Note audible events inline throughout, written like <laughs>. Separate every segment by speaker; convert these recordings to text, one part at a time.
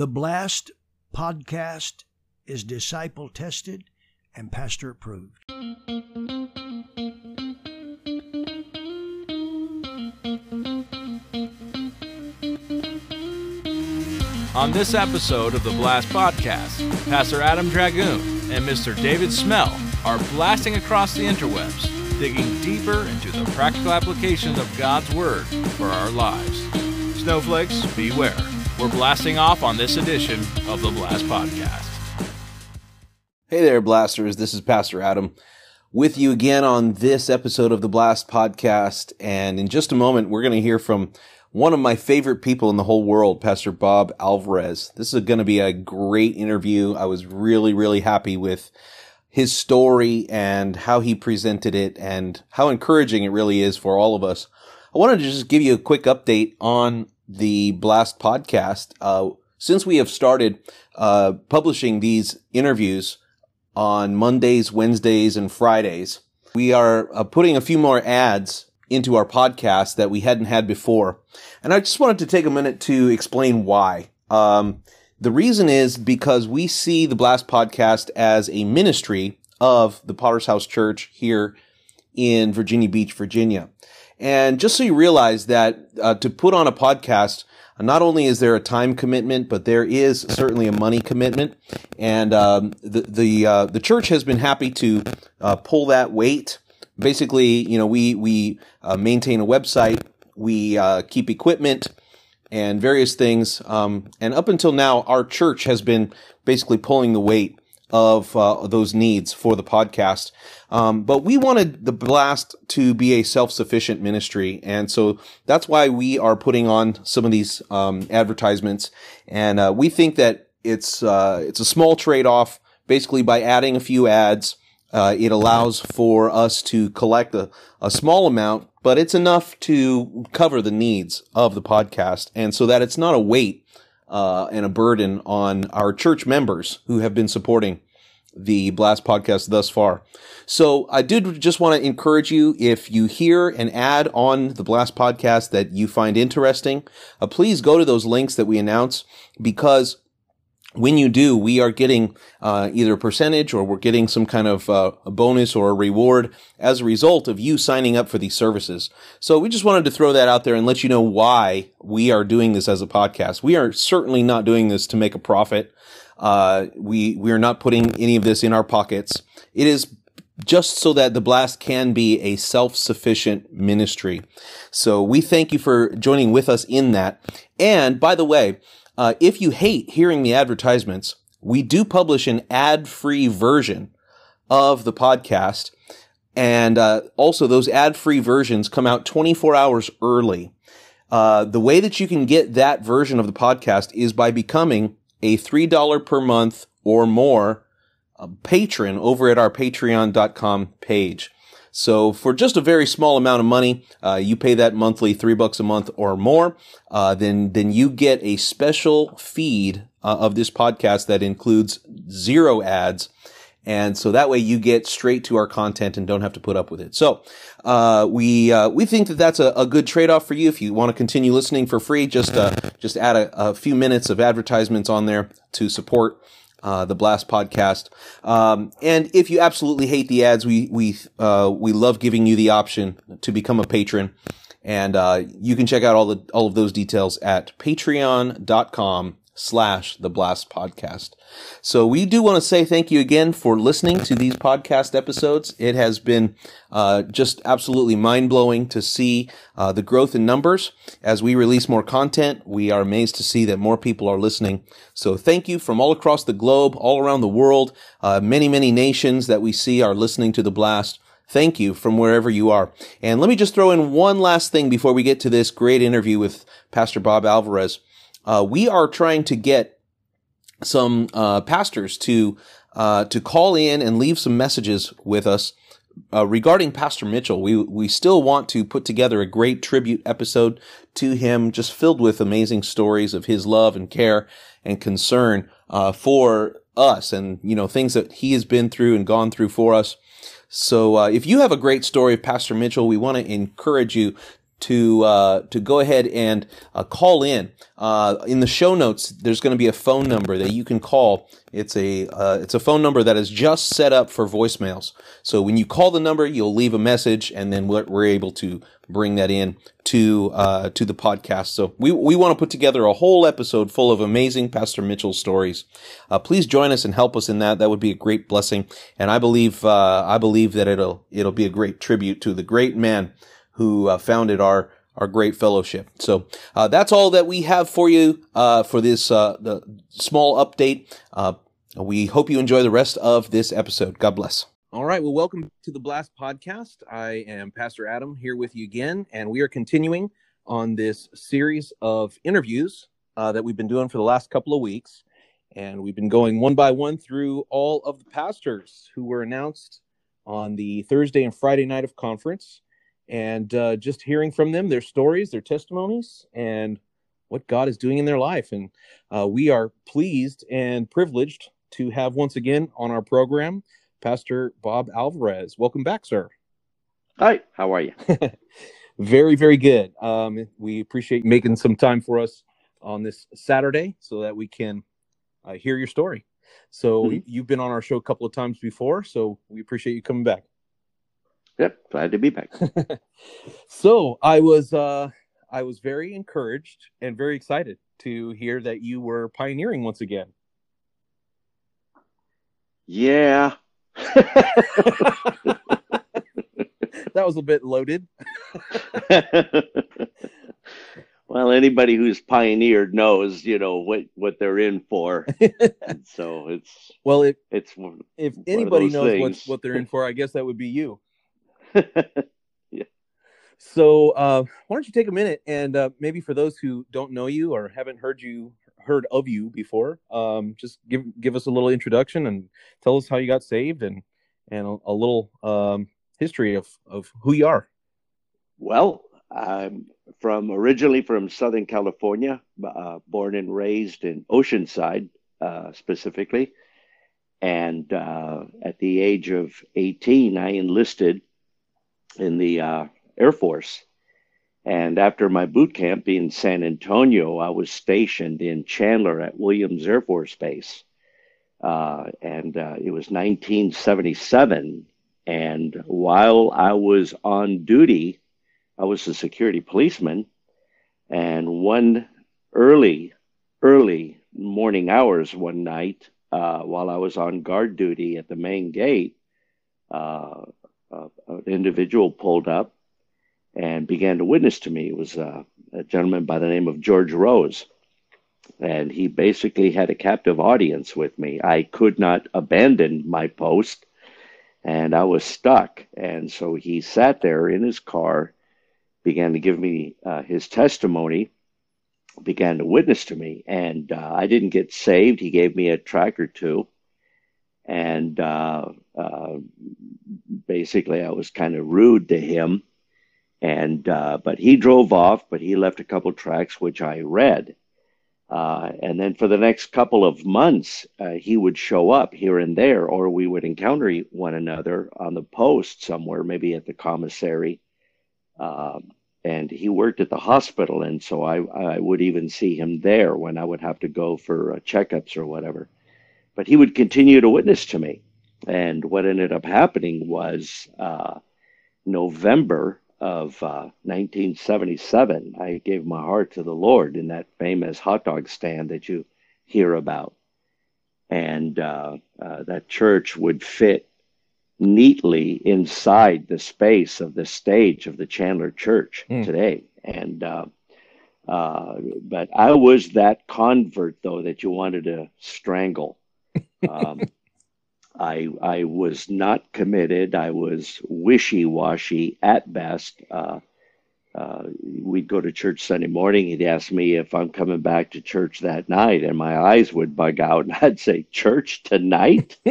Speaker 1: The Blast podcast is disciple tested and pastor approved.
Speaker 2: On this episode of the Blast Podcast, Pastor Adam Dragoon and Mr. David Smell are blasting across the interwebs, digging deeper into the practical applications of God's Word for our lives. Snowflakes, beware. We're blasting off on this edition of the Blast Podcast.
Speaker 3: Hey there, Blasters. This is Pastor Adam with you again on this episode of the Blast Podcast. And in just a moment, we're going to hear from one of my favorite people in the whole world, Pastor Bob Alvarez. This is going to be a great interview. I was really, really happy with his story and how he presented it and how encouraging it really is for all of us. I wanted to just give you a quick update on the Blast podcast. Uh, since we have started uh, publishing these interviews on Mondays, Wednesdays, and Fridays, we are uh, putting a few more ads into our podcast that we hadn't had before. And I just wanted to take a minute to explain why. Um, the reason is because we see the Blast podcast as a ministry of the Potter's House Church here in Virginia Beach, Virginia. And just so you realize that uh, to put on a podcast, not only is there a time commitment, but there is certainly a money commitment. And um, the the uh, the church has been happy to uh, pull that weight. Basically, you know, we we uh, maintain a website, we uh, keep equipment and various things, um, and up until now, our church has been basically pulling the weight of uh, those needs for the podcast. Um, but we wanted the blast to be a self-sufficient ministry, and so that's why we are putting on some of these um, advertisements. And uh, we think that it's uh, it's a small trade-off, basically by adding a few ads uh, it allows for us to collect a, a small amount, but it's enough to cover the needs of the podcast. And so that it's not a weight uh, and a burden on our church members who have been supporting the Blast podcast thus far. So I did just want to encourage you if you hear an ad on the Blast podcast that you find interesting, uh, please go to those links that we announce because when you do, we are getting uh, either a percentage or we're getting some kind of uh, a bonus or a reward as a result of you signing up for these services. So we just wanted to throw that out there and let you know why we are doing this as a podcast. We are certainly not doing this to make a profit. Uh, we we are not putting any of this in our pockets. It is just so that the blast can be a self-sufficient ministry. So we thank you for joining with us in that. And by the way, uh, if you hate hearing the advertisements, we do publish an ad free version of the podcast. And uh, also, those ad free versions come out 24 hours early. Uh, the way that you can get that version of the podcast is by becoming a $3 per month or more uh, patron over at our patreon.com page. So for just a very small amount of money, uh, you pay that monthly three bucks a month or more, uh, then then you get a special feed uh, of this podcast that includes zero ads. And so that way you get straight to our content and don't have to put up with it. So, uh, we, uh, we think that that's a, a good trade-off for you. If you want to continue listening for free, just, uh, just add a, a few minutes of advertisements on there to support uh, the Blast podcast. Um, and if you absolutely hate the ads, we we uh, we love giving you the option to become a patron, and uh, you can check out all the all of those details at patreon.com slash the blast podcast. So we do want to say thank you again for listening to these podcast episodes. It has been uh, just absolutely mind blowing to see uh, the growth in numbers as we release more content. We are amazed to see that more people are listening. So thank you from all across the globe, all around the world. Uh, many, many nations that we see are listening to the blast. Thank you from wherever you are. And let me just throw in one last thing before we get to this great interview with Pastor Bob Alvarez uh, we are trying to get some uh, pastors to uh, to call in and leave some messages with us uh, regarding Pastor Mitchell. We we still want to put together a great tribute episode to him, just filled with amazing stories of his love and care and concern uh, for us, and you know things that he has been through and gone through for us. So uh, if you have a great story of Pastor Mitchell, we want to encourage you to uh, to go ahead and uh, call in. Uh, in the show notes, there's going to be a phone number that you can call. It's a uh, it's a phone number that is just set up for voicemails. So when you call the number, you'll leave a message, and then we're, we're able to bring that in to uh, to the podcast. So we we want to put together a whole episode full of amazing Pastor Mitchell stories. Uh, please join us and help us in that. That would be a great blessing, and I believe I believe that it'll it'll be a great tribute to the great man who uh, founded our our great fellowship. So uh, that's all that we have for you uh, for this uh, the small update. Uh, we hope you enjoy the rest of this episode. God bless. All right. Well, welcome to the Blast Podcast. I am Pastor Adam here with you again, and we are continuing on this series of interviews uh, that we've been doing for the last couple of weeks. And we've been going one by one through all of the pastors who were announced on the Thursday and Friday night of conference and uh, just hearing from them, their stories, their testimonies, and what God is doing in their life. And uh, we are pleased and privileged to have once again on our program Pastor Bob Alvarez. Welcome back, sir.
Speaker 4: Hi, how are you? <laughs>
Speaker 3: very, very good. Um, we appreciate making some time for us on this Saturday so that we can uh, hear your story. So mm-hmm. you've been on our show a couple of times before, so we appreciate you coming back.
Speaker 4: Yep, glad to be back. <laughs>
Speaker 3: so I was uh I was very encouraged and very excited to hear that you were pioneering once again.
Speaker 4: Yeah. <laughs>
Speaker 3: that was a bit loaded. <laughs>
Speaker 4: well, anybody who's pioneered knows, you know, what what they're in for. so it's
Speaker 3: well, if
Speaker 4: it's
Speaker 3: if anybody knows what what they're in for, I guess that would be you. <laughs> yeah. So, uh, why don't you take a minute and uh, maybe for those who don't know you or haven't heard you heard of you before, um, just give give us a little introduction and tell us how you got saved and and a, a little um, history of of who you are.
Speaker 4: Well, I'm from originally from Southern California, uh, born and raised in Oceanside uh, specifically. And uh, at the age of 18, I enlisted in the uh, Air Force. And after my boot camp in San Antonio, I was stationed in Chandler at Williams Air Force Base. Uh, and uh, it was 1977. And while I was on duty, I was a security policeman. And one early, early morning hours one night, uh, while I was on guard duty at the main gate, uh, an individual pulled up and began to witness to me. It was uh, a gentleman by the name of George Rose. And he basically had a captive audience with me. I could not abandon my post and I was stuck. And so he sat there in his car, began to give me uh, his testimony, began to witness to me. And uh, I didn't get saved. He gave me a track or two. And uh, uh basically I was kind of rude to him. And uh, but he drove off, but he left a couple tracks which I read. Uh, and then for the next couple of months, uh, he would show up here and there, or we would encounter one another on the post somewhere, maybe at the commissary. Um, and he worked at the hospital, and so I, I would even see him there when I would have to go for uh, checkups or whatever. But he would continue to witness to me. And what ended up happening was uh, November of uh, 1977, I gave my heart to the Lord in that famous hot dog stand that you hear about. And uh, uh that church would fit neatly inside the space of the stage of the Chandler Church mm. today. And uh, uh, but I was that convert though that you wanted to strangle. <laughs> Um, I I was not committed. I was wishy washy at best. Uh, uh, we'd go to church Sunday morning. He'd ask me if I'm coming back to church that night, and my eyes would bug out, and <laughs> I'd say, "Church tonight." <laughs>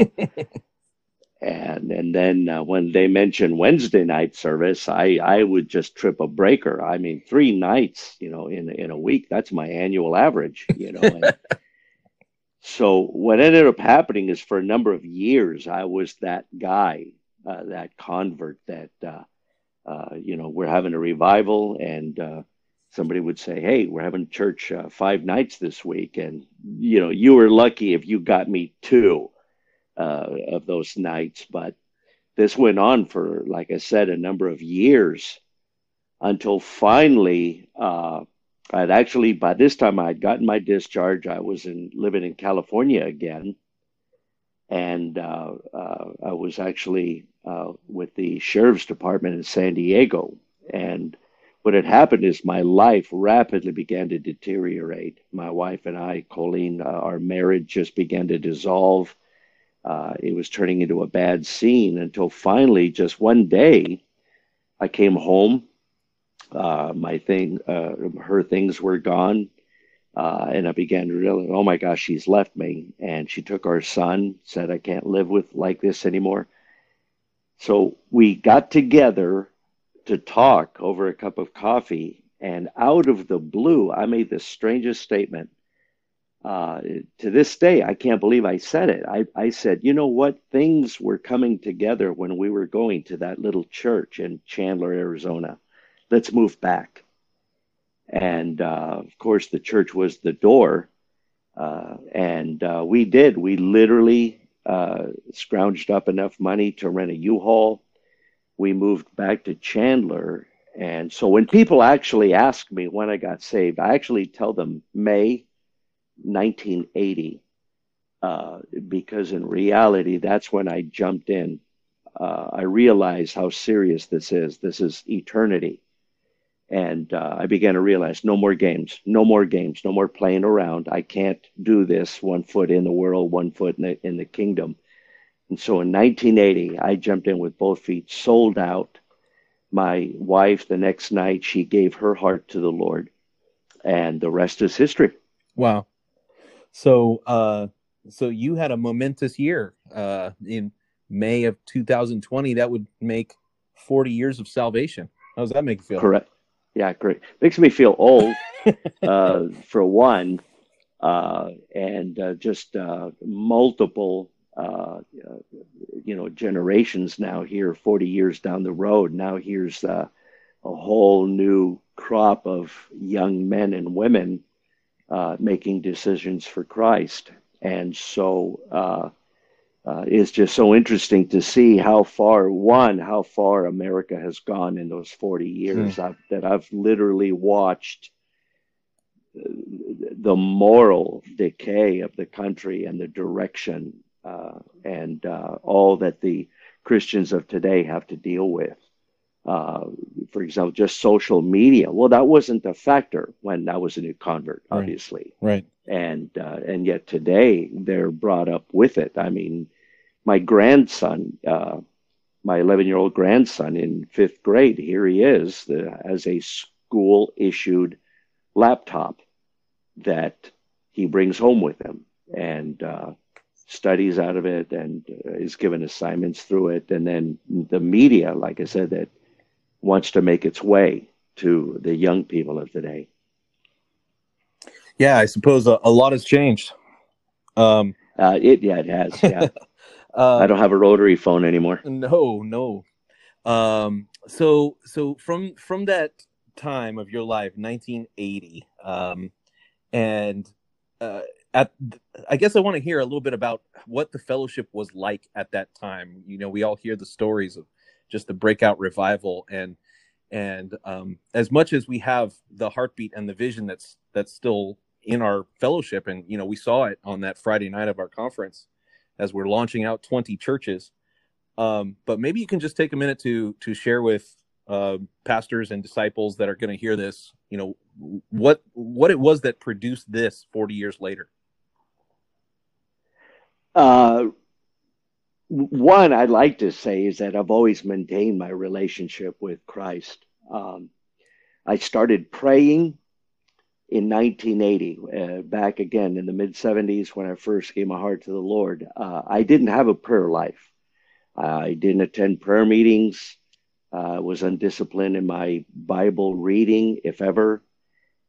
Speaker 4: and and then uh, when they mentioned Wednesday night service, I I would just trip a breaker. I mean, three nights, you know, in in a week. That's my annual average, you know. And, <laughs> so what ended up happening is for a number of years I was that guy, uh, that convert that uh, uh, you know, we're having a revival, and uh, somebody would say, "Hey, we're having church uh, five nights this week," and you know, you were lucky if you got me two uh, of those nights. But this went on for, like I said, a number of years until finally. I'd actually by this time I had gotten my discharge. I was in living in California again, and uh, uh, I was actually uh, with the sheriff's department in San Diego. And what had happened is my life rapidly began to deteriorate. My wife and I, Colleen, uh, our marriage just began to dissolve. Uh, it was turning into a bad scene until finally, just one day, I came home. Uh, my thing, her things were gone uh, and I began to realize, oh my gosh, she's left me. And she took our son, said, I can't live with like this anymore. So we got together to talk over a cup of coffee. And out of the blue, I made the strangest statement. Uh, to this day, I can't believe I said it. I, I said, you know what? Things were coming together when we were going to that little church in Chandler, Arizona. Let's move back. And uh, of course, the church was the door. Uh, and uh, we did. We literally uh, scrounged up enough money to rent a U-Haul. We moved back to Chandler. And so when people actually ask me when I got saved, I actually tell them May 1980. Uh, because in reality, that's when I jumped in. Uh, I realized how serious this is. This is eternity. And uh, I began to realize no more games, no more games, no more playing around. I can't do this one foot in the world, one foot in the, in the kingdom. And so in 1980, I jumped in with both feet, sold out. My wife, the next night, she gave her heart to the Lord, and the rest is history.
Speaker 3: Wow. So, uh, so you had a momentous year uh, in May of 2020. That would make 40 years of salvation. How does that make you feel?
Speaker 4: Correct. Yeah, great. Makes me feel old, <laughs> uh, for one, uh, and uh, just uh, multiple, uh, you know, generations now here, 40 years down the road. Now here's uh, a whole new crop of young men and women making decisions for Christ. And so uh, it's just so interesting to see how far one how far America has gone in those 40 years mm. I've, that I've literally watched uh, the moral decay of the country and the direction uh, and uh, all that the Christians of today have to deal with. Uh, for example, just social media. Well, that wasn't a factor when I was a new convert, obviously.
Speaker 3: Right. right
Speaker 4: and uh, and yet today they're brought up with it. I mean, my grandson, uh, my 11 year old grandson in fifth grade, here he is the, as a school issued laptop that he brings home with him and uh, studies out of it and uh, is given assignments through it. And then the media, like I said, that wants to make its way to the young people of today
Speaker 3: yeah, I suppose a, a lot has changed.
Speaker 4: Um, uh, it yeah, it has. Yeah, <laughs> uh, I don't have a rotary phone anymore.
Speaker 3: No, no. Um, so so from from that time of your life, 1980, um, and uh, at I guess I want to hear a little bit about what the fellowship was like at that time. You know, we all hear the stories of just the breakout revival and and um, as much as we have the heartbeat and the vision that's that's still in our fellowship and you know we saw it on that friday night of our conference as we're launching out 20 churches. Um, but maybe you can just take a minute to to share with uh, pastors and disciples that are going to hear this you know what what it was that produced this 40 years later.
Speaker 4: Uh, one i'd like to say is that i've always maintained my relationship with christ. Um, i started praying in 1980, uh, back again in the mid 70s when I first gave my heart to the Lord, uh, I didn't have a prayer life. I didn't attend prayer meetings. I uh, was undisciplined in my Bible reading, if ever.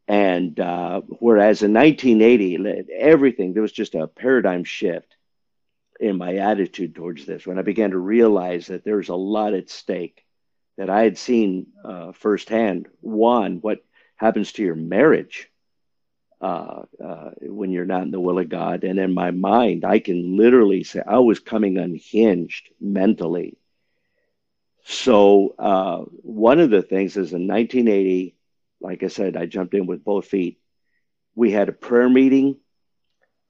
Speaker 4: And uh, whereas in 1980, everything, there was just a paradigm shift in my attitude towards this when I began to realize that there's a lot at stake that I had seen uh, firsthand. One, what happens to your marriage uh, uh, when you're not in the will of God. And in my mind, I can literally say I was coming unhinged mentally. So, uh, one of the things is in 1980, like I said, I jumped in with both feet. We had a prayer meeting.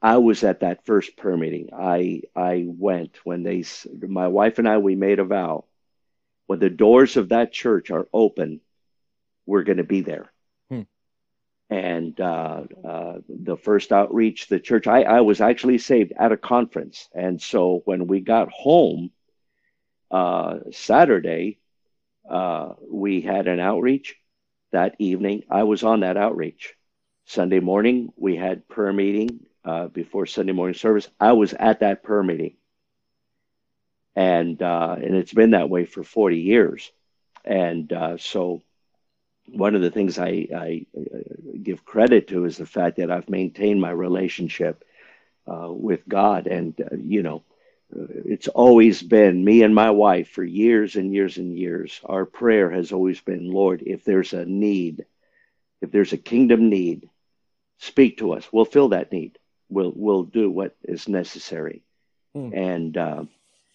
Speaker 4: I was at that first prayer meeting. I I went when they my wife and I we made a vow. When the doors of that church are open, we're going to be there and uh, uh, the first outreach, the church, I, I was actually saved at a conference. And so when we got home uh, Saturday, uh, we had an outreach that evening. I was on that outreach. Sunday morning, we had prayer meeting uh, before Sunday morning service. I was at that prayer meeting. And, uh, and it's been that way for 40 years. And so one of the things I, I, give credit to is the fact that I've maintained my relationship uh, with God. And, uh, you know, uh, it's always been me and my wife for years and years and years. Our prayer has always been, Lord, if there's a need, if there's a kingdom need, speak to us. We'll fill that need. We'll, we'll do what is necessary. Hmm. And, uh,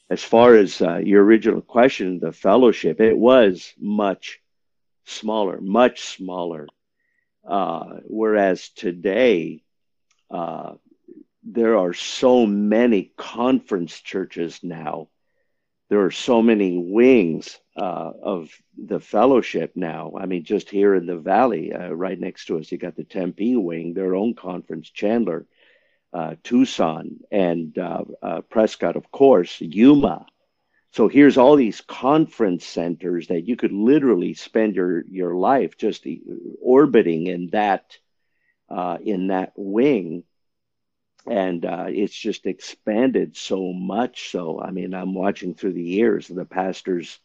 Speaker 4: as far as uh, your original question, the fellowship, it was much smaller, much smaller. Uh, whereas today, uh, there are so many conference churches now. There are so many wings uh, of the fellowship now. I mean, just here in the valley, uh, right next to us, you got the Tempe wing, their own conference, Chandler, uh, Tucson, and uh, Prescott, of course, Yuma. So here's all these conference centers that you could literally spend your your life just orbiting in that uh, in that wing, and uh, it's just expanded so much. So I mean, I'm watching through the years the pastor's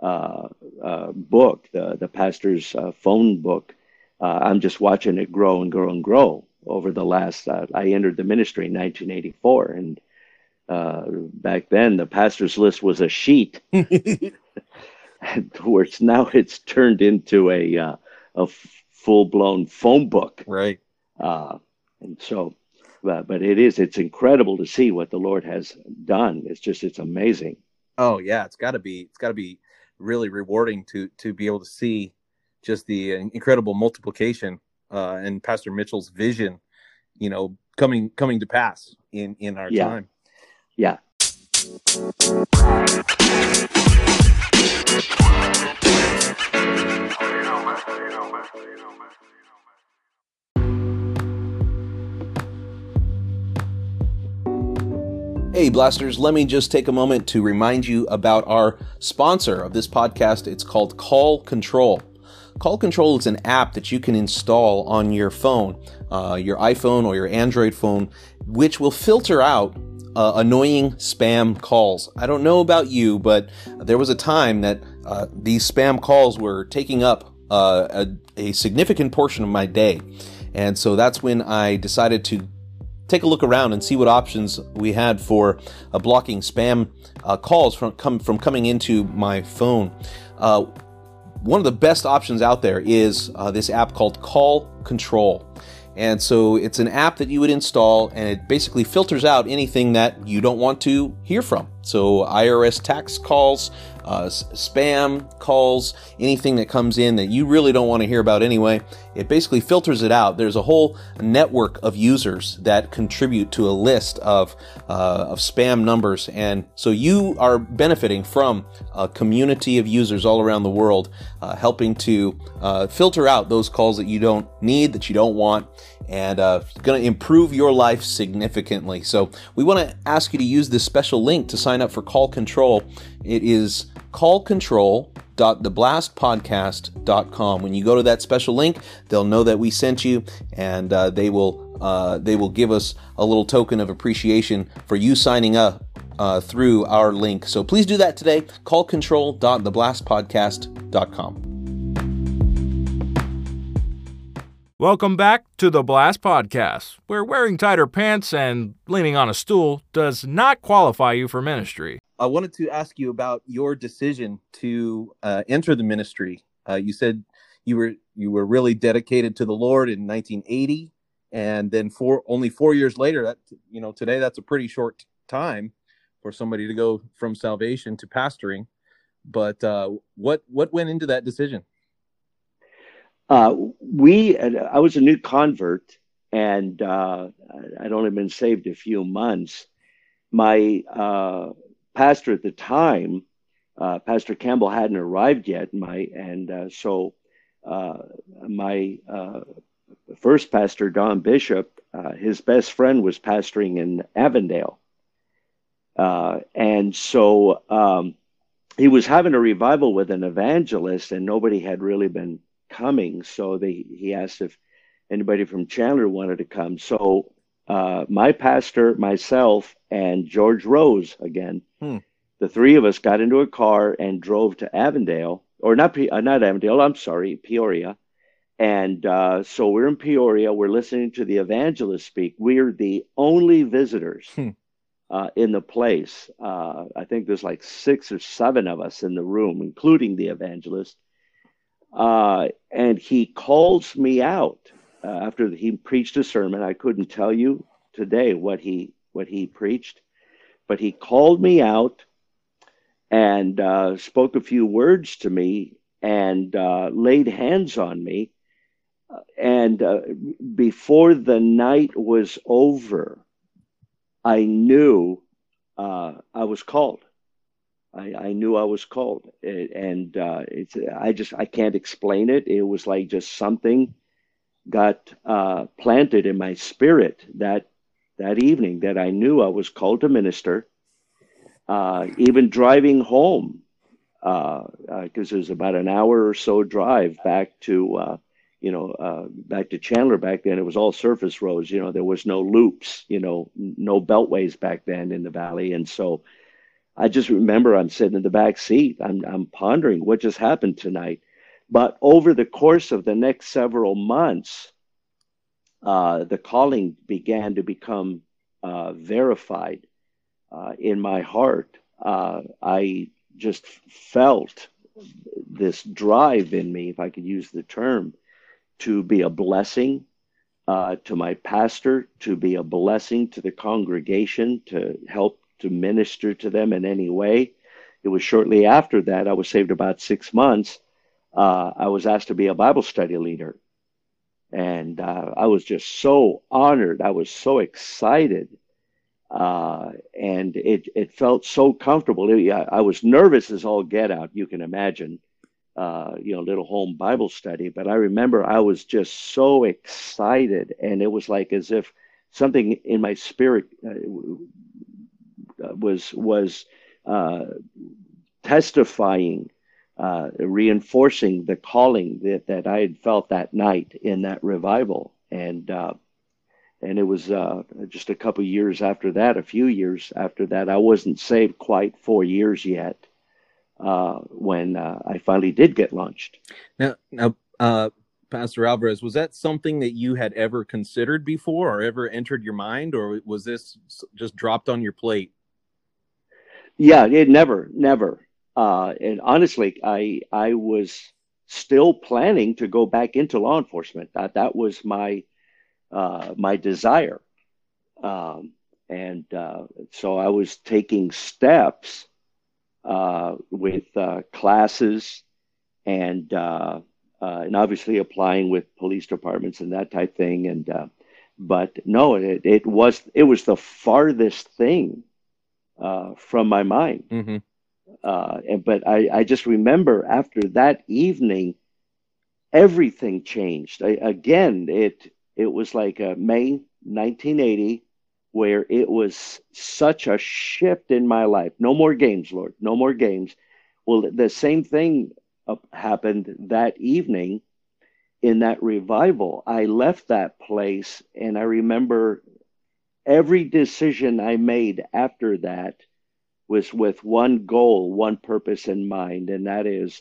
Speaker 4: uh, uh book, the the pastor's uh, phone book. Uh, I'm just watching it grow and grow and grow over the last. I entered the ministry in 1984, and uh, back then the pastor's list was a sheet. <laughs> <laughs> Where it's now it's turned into a uh, a full blown phone book.
Speaker 3: Right.
Speaker 4: Uh, and so uh, but it is it's incredible to see what the lord has done. It's just it's amazing.
Speaker 3: Oh yeah it's got to be it's got to be really rewarding to to be able to see just the incredible multiplication uh, and pastor mitchell's vision you know coming coming to pass in in our yeah. time
Speaker 4: yeah.
Speaker 3: Hey, Blasters, let me just take a moment to remind you about our sponsor of this podcast. It's called Call Control. Call Control is an app that you can install on your phone, uh, your iPhone or your Android phone, which will filter out uh, annoying spam calls. I don't know about you, but there was a time that uh, these spam calls were taking up uh, a, a, significant portion of my day. And so that's when I decided to take a look around and see what options we had for uh, blocking spam uh, calls from, come, from coming into my phone. Uh, one of the best options out there is this app called Call Control. And so it's an app that you would install and it basically filters out anything that you don't want to hear from. So IRS tax calls, uh, spam calls, anything that comes in that you really don't want to hear about anyway. It basically filters it out. There's a whole network of users that contribute to a list of, uh, of spam numbers. And so you are benefiting from a community of users all around the world, uh, helping to uh, filter out those calls that you don't need, that you don't want, and uh, going to improve your life significantly. So we want to ask you to use this special link to sign up for Call Control. It is callcontrol.theblastpodcast.com. When you go to that special link, they'll know that we sent you, and uh, they will uh, they will give us a little token of appreciation for you signing up uh, through our link. So please do that today. Callcontrol.theblastpodcast.com.
Speaker 2: Welcome back to the Blast Podcast, where wearing tighter pants and leaning on a stool does not qualify you for ministry.
Speaker 3: I wanted to ask you about your decision to uh, enter the ministry. Uh, you said you were you were really dedicated to the Lord in 1980, and then four only four years later. That you know today that's a pretty short time for somebody to go from salvation to pastoring. But uh, what what went into that decision?
Speaker 4: Uh, we I was a new convert, and uh, I'd only been saved a few months. My uh, pastor at the time, uh, Pastor Campbell, hadn't arrived yet. My and uh, so my first pastor, Don Bishop, his best friend was pastoring in Avondale. Uh, and so um, he was having a revival with an evangelist, and nobody had really been coming. So they, he asked if anybody from Chandler wanted to come. So uh, my pastor, myself, and George Rose again, hmm. the three of us got into a car and drove to Avondale, or not, uh, not Avondale, I'm sorry, Peoria. And uh, so we're in Peoria. We're listening to the evangelist speak. We're the only visitors. Hmm uh, in the place. Uh, I think there's like six or seven of us in the room, including the evangelist. Uh, and he calls me out uh, after he preached a sermon. I couldn't tell you today what he what he preached, but he called me out and uh, spoke a few words to me and uh, laid hands on me. And before the night was over, I knew uh, I was called. I, I, knew I was called, it, and uh, it's I just I can't explain it. It was like just something got uh, planted in my spirit that that evening that I knew I was called to minister. Uh, even driving home, because uh, uh, it was about an hour or so drive back to uh, you know, back to Chandler back then, it was all surface roads. You know, there was no loops, you know, no beltways back then in the valley. And so I just remember I'm sitting in the back seat. I'm, I'm pondering what just happened tonight. But over the course of the next several months, uh, the calling began to become uh, verified uh, in my heart. Uh, I just felt this drive in me, if I could use the term, to be a blessing uh, to my pastor, to be a blessing to the congregation, to help to minister to them in any way. It was shortly after that, I was saved about six months. Uh, I was asked to be a Bible study leader. And uh, I was just so honored. I was so excited. Uh, and it, it felt so comfortable. It, I was nervous as all get out, you can imagine uh, you know, little home Bible study. But I remember I was just so excited, and it was like as if something in my spirit uh, was was uh, testifying, uh, reinforcing the calling that that I had felt that night in that revival, and uh, and it was uh, just a couple years after that, a few years after that. I wasn't saved quite four years yet uh, when uh, I finally did get launched.
Speaker 3: Now, now, Pastor Alvarez, was that something that you had ever considered before, or ever entered your mind, or was this just dropped on your plate?
Speaker 4: Yeah, it never, never. Uh, and honestly, I I was still planning to go back into law enforcement. That that was my uh, my desire, um, and uh, so I was taking steps uh, with uh, classes and uh, uh, and obviously applying with police departments and that type thing. And uh, but no, it, it was it was the farthest thing Uh, from my mind. Mm-hmm. Uh, and, but I, I just remember after that evening, everything changed. I, again, it it was like uh, May 1980 where it was such a shift in my life. No more games, Lord. No more games. Well, the same thing happened that evening in that revival. I left that place and I remember every decision I made after that was with one goal, one purpose in mind, and that is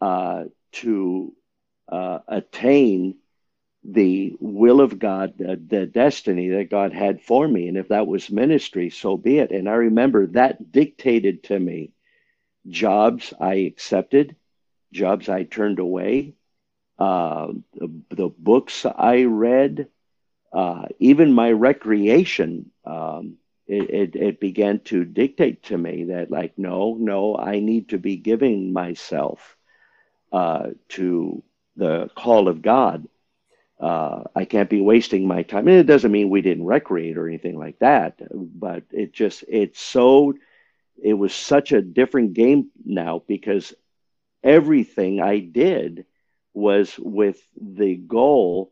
Speaker 4: uh, to uh, attain the will of God, the, the, destiny that God had for me. And if that was ministry, so be it. And I remember that dictated to me jobs I accepted, jobs I turned away, uh, the, the, books I read, uh, even my recreation. Um, it, it, it began to dictate to me that, like, no, no, I need to be giving myself uh, to the call of God uh, I can't be wasting my time. And it doesn't mean we didn't recreate or anything like that, but it just, it's so, it was such a different game now because everything I did was with the goal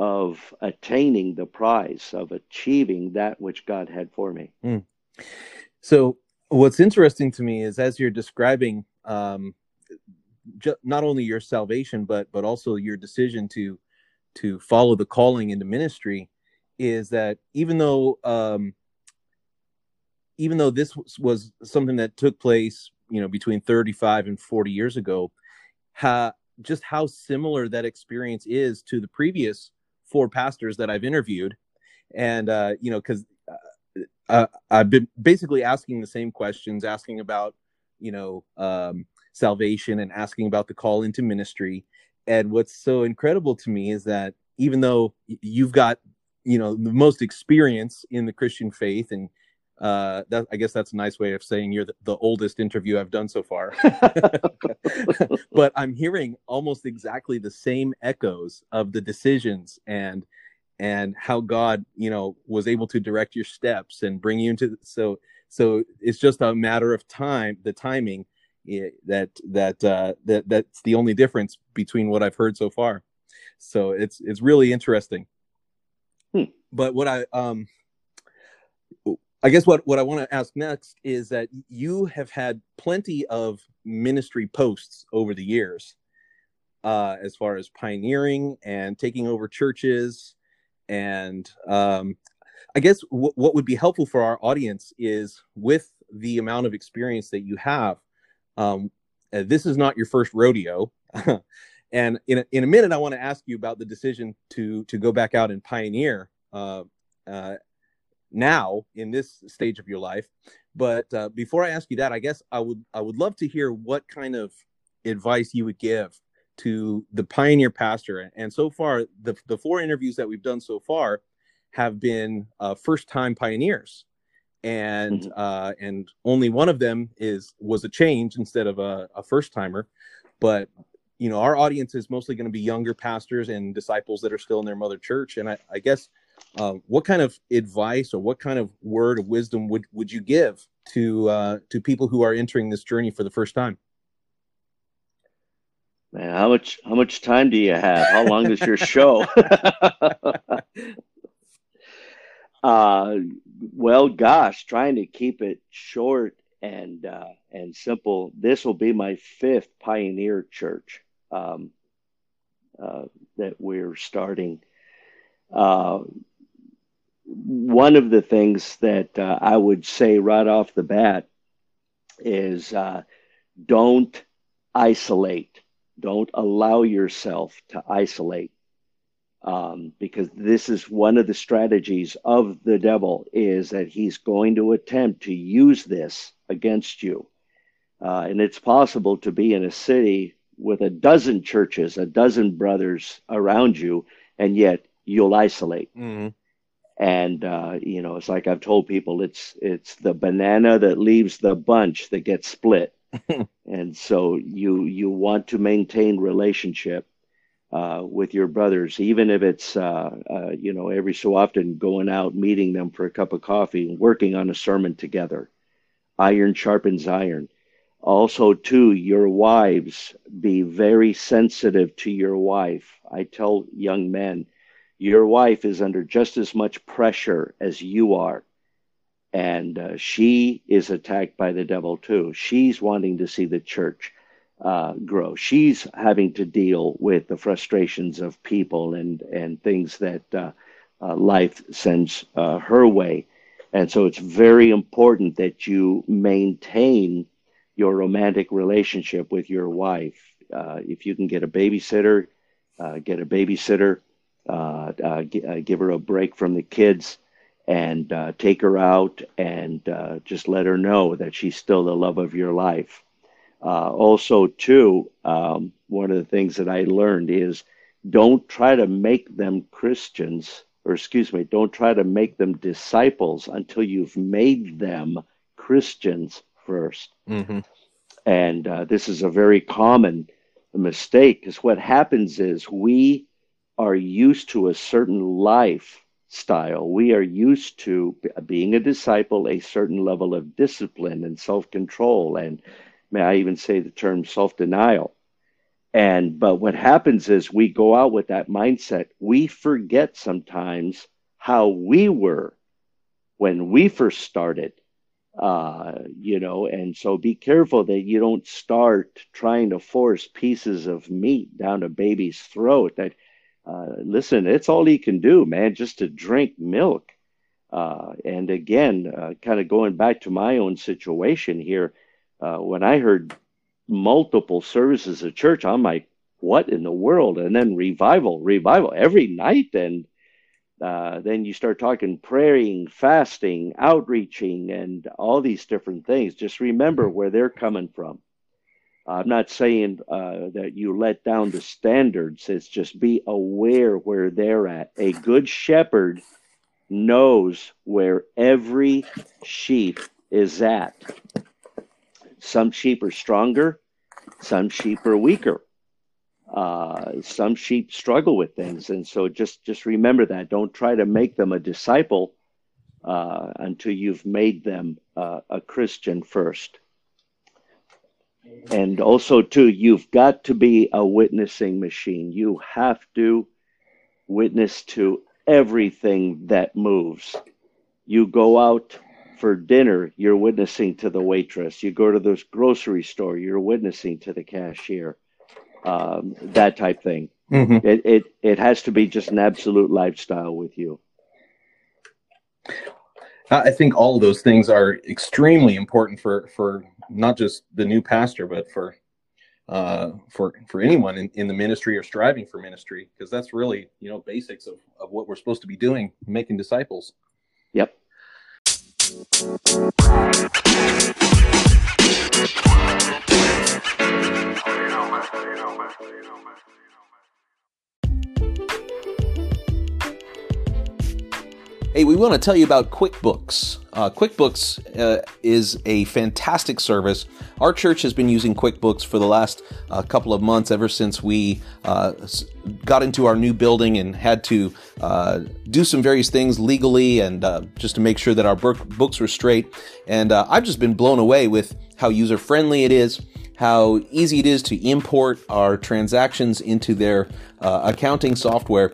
Speaker 4: of attaining the prize, of achieving that which God had for me. Mm.
Speaker 3: So, what's interesting to me is as you're describing um, ju- not only your salvation, but but also your decision to to follow the calling into ministry is that even though um, even though this was, something that took place you know between 35 and 40 years ago ha, just how similar that experience is to the previous four pastors that i've interviewed. And uh, you know because uh, uh, i've been basically asking the same questions asking about you know um, salvation and asking about the call into ministry. And what's so incredible to me is that even though you've got you know the most experience in the christian faith and uh, that I guess that's a nice way of saying you're the, the oldest interview I've done so far. <laughs> <laughs> but I'm hearing almost exactly the same echoes of the decisions and and how God, you know, was able to direct your steps and bring you into so so it's just a matter of time, the timing that that uh, that that's the only difference between what I've heard so far. So it's it's really interesting. Hmm. But what I um I guess what what I want to ask next is that you have had plenty of ministry posts over the years, uh, as far as pioneering and taking over churches, and um, I guess w- what would be helpful for our audience is with the amount of experience that you have um, uh, this is not your first rodeo. <laughs> and in a, in a minute, I want to ask you about the decision to to go back out and pioneer uh, uh, now in this stage of your life. But uh, before I ask you that, I guess I would I would love to hear what kind of advice you would give to the pioneer pastor. And so far, the the four interviews that we've done so far have been uh, first time pioneers and mm-hmm. uh, and only one of them is was a change instead of a, a first timer. But you know, our audience is mostly going to be younger pastors and disciples that are still in their mother church. And I, I guess, uh, what kind of advice or what kind of word of wisdom would would you give to uh, to people who are entering this journey for the first time?
Speaker 4: Man, how much how much time do you have? How long is your show? <laughs> uh, well, gosh, trying to keep it short and uh, and simple. This will be my fifth pioneer church um, uh, that we're starting. Uh, one of the things that uh, I would say right off the bat is uh, don't isolate. Don't allow yourself to isolate um, because this is one of the strategies of the devil is that he's going to attempt to use this against you uh, and it's possible to be in a city with a dozen churches a dozen brothers around you and yet you'll isolate mm-hmm. And uh, you know it's like i've told people it's it's the banana that leaves the bunch that gets split <laughs> and so you you want to maintain relationship uh, with your brothers, even if it's uh, uh, you know every so often going out, meeting them for a cup of coffee, and working on a sermon together. Iron sharpens iron. Also, too, your wives be very sensitive to your wife. I tell young men, your wife is under just as much pressure as you are. And uh, she is attacked by the devil too. She's wanting to see the church uh, grow. She's having to deal with the frustrations of people and and things that uh, uh, life sends uh, her way, and so it's very important that you maintain your romantic relationship with your wife. Uh, if you can get a babysitter, get a babysitter. Uh, uh, g- uh, give her a break from the kids and uh, take her out and uh, just let her know that she's still the love of your life. Uh, also, too, um, one of the things that I learned is don't try to make them Christians, or excuse me, don't try to make them disciples until you've made them Christians 1st
Speaker 3: Mm-hmm.
Speaker 4: And uh, this is a very common mistake because what happens is we are used to a certain lifestyle. We are used to being a disciple, a certain level of discipline and self control, and may I even say the term self denial. And but what happens is we go out with that mindset. We forget sometimes how we were when we first started uh, you know, and so be careful that you don't start trying to force pieces of meat down a baby's throat. That, uh, listen, it's all he can do, man, just to drink milk. Uh, and again, uh, kind of going back to my own situation here, uh, when I heard multiple services at church, I'm like, what in the world? And then revival, revival every night. And uh, then you start talking praying, fasting, outreaching, and all these different things. Just remember where they're coming from. I'm not saying uh, that you let down the standards. It's just be aware where they're at. A good shepherd knows where every sheep is at. Some sheep are stronger, some sheep are weaker uh, some sheep struggle with things, and so just just remember that. Don't try to make them a disciple uh, until you've made them uh, a Christian first. And also, too, you've got to be a witnessing machine. You have to witness to everything that moves. You go out for dinner, you're witnessing to the waitress. You go to the grocery store, you're witnessing to the cashier um, that type thing.
Speaker 3: Mm-hmm.
Speaker 4: It, it it has to be just an absolute lifestyle with you.
Speaker 3: I think all those things are extremely important for for not just the new pastor, but for uh, for for anyone in, in the ministry or striving for ministry, because that's really you know basics of, of what we're supposed to be doing, making disciples.
Speaker 4: Yep.
Speaker 3: Hey, we want to tell you about QuickBooks. Uh, QuickBooks uh, is a fantastic service. Our church has been using QuickBooks for the last uh, couple of months, ever since we uh, got into our new building and had to uh, do some various things legally and uh, just to make sure that our books were straight. And I've just been blown away with how user friendly it is, how easy it is to import our transactions into their accounting software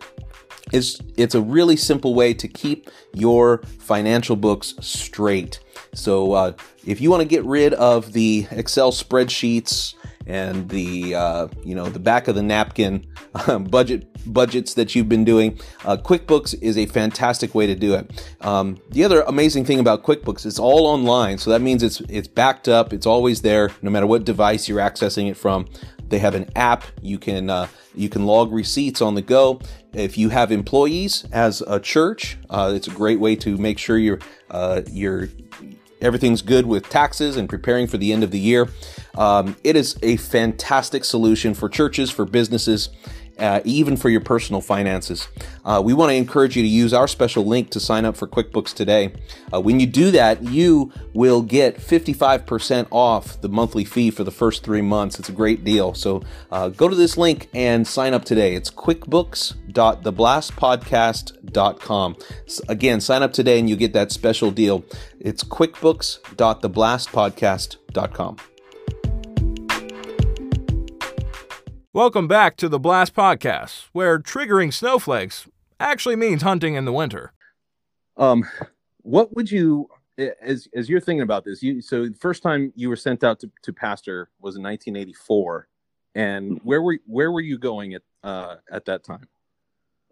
Speaker 3: it's, it's a really simple way to keep your financial books straight. So, uh, if you want to get rid of the Excel spreadsheets and the uh, you know the back of the napkin um, <laughs> budget budgets that you've been doing, uh, QuickBooks is a fantastic way to do it. Um, the other amazing thing about QuickBooks is all online, so that means it's it's backed up. It's always there, no matter what device you're accessing it from. They have an app. You can uh, you can log receipts on the go. If you have employees as a church, uh, it's a great way to make sure you're uh, you're everything's good with taxes and preparing for the end of the year. Um, it is a fantastic solution for churches, for businesses, uh, even for your personal finances. Uh, we want to encourage you to use our special link to sign up for QuickBooks today. Uh, when you do that, you will get 55% off the monthly fee for the first three months. It's a great deal. So uh, go to this link and sign up today. It's quickbooks.theblastpodcast.com. Again, sign up today and you get that special deal. It's quickbooks.theblastpodcast.com.
Speaker 2: Welcome back to the Blast Podcast, where triggering snowflakes actually means hunting in the winter.
Speaker 3: Um, what would you, as as you're thinking about this, you so the first time you were sent out to, to pastor was in 1984, and where were where were you going at uh, at that time?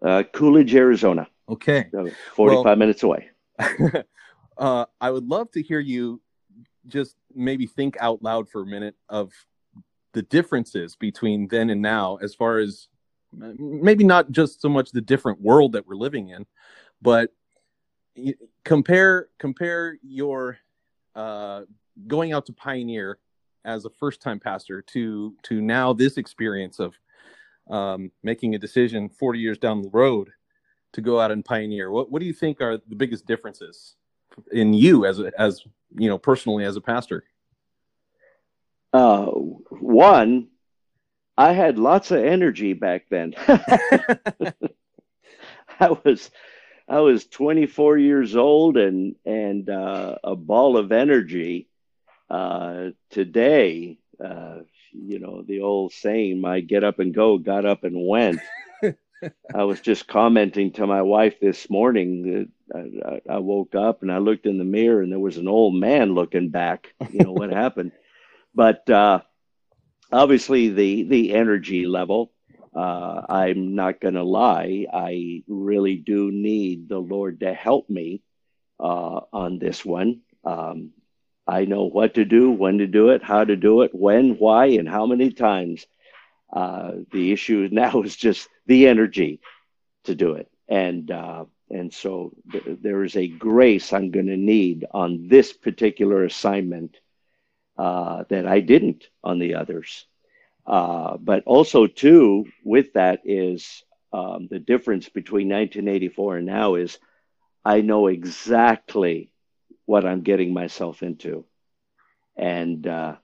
Speaker 4: Uh, Coolidge, Arizona.
Speaker 3: Okay,
Speaker 4: so 45 well, minutes away. <laughs>
Speaker 3: uh, I would love to hear you just maybe think out loud for a minute of the differences between then and now as far as maybe not just so much the different world that we're living in, but compare compare your uh, going out to pioneer as a first time pastor to to now this experience of um, making a decision 40 years down the road to go out and pioneer. What what do you think are the biggest differences in you as a, as you know personally as a pastor
Speaker 4: uh, one i had lots of energy back then <laughs> i was i was 24 years old and and uh, a ball of energy uh, today, uh, you know, the old saying, my get up and go, got up and went. <laughs> I was just commenting to my wife this morning that I, I, woke up and I looked in the mirror and there was an old man looking back. You know what happened? But uh, obviously, the the energy level. Uh, I'm not going to lie. I really do need the Lord to help me uh, on this one. Um, I know what to do, when to do it, how to do it, when, why, and how many times. Uh, the issue <laughs> now is just the energy to do it, and uh, and so th- there is a grace I'm going to need on this particular assignment uh, that I didn't on the others. Uh, but also too, with that is um, the difference between 1984 and now is I know exactly what I'm getting myself into. And uh,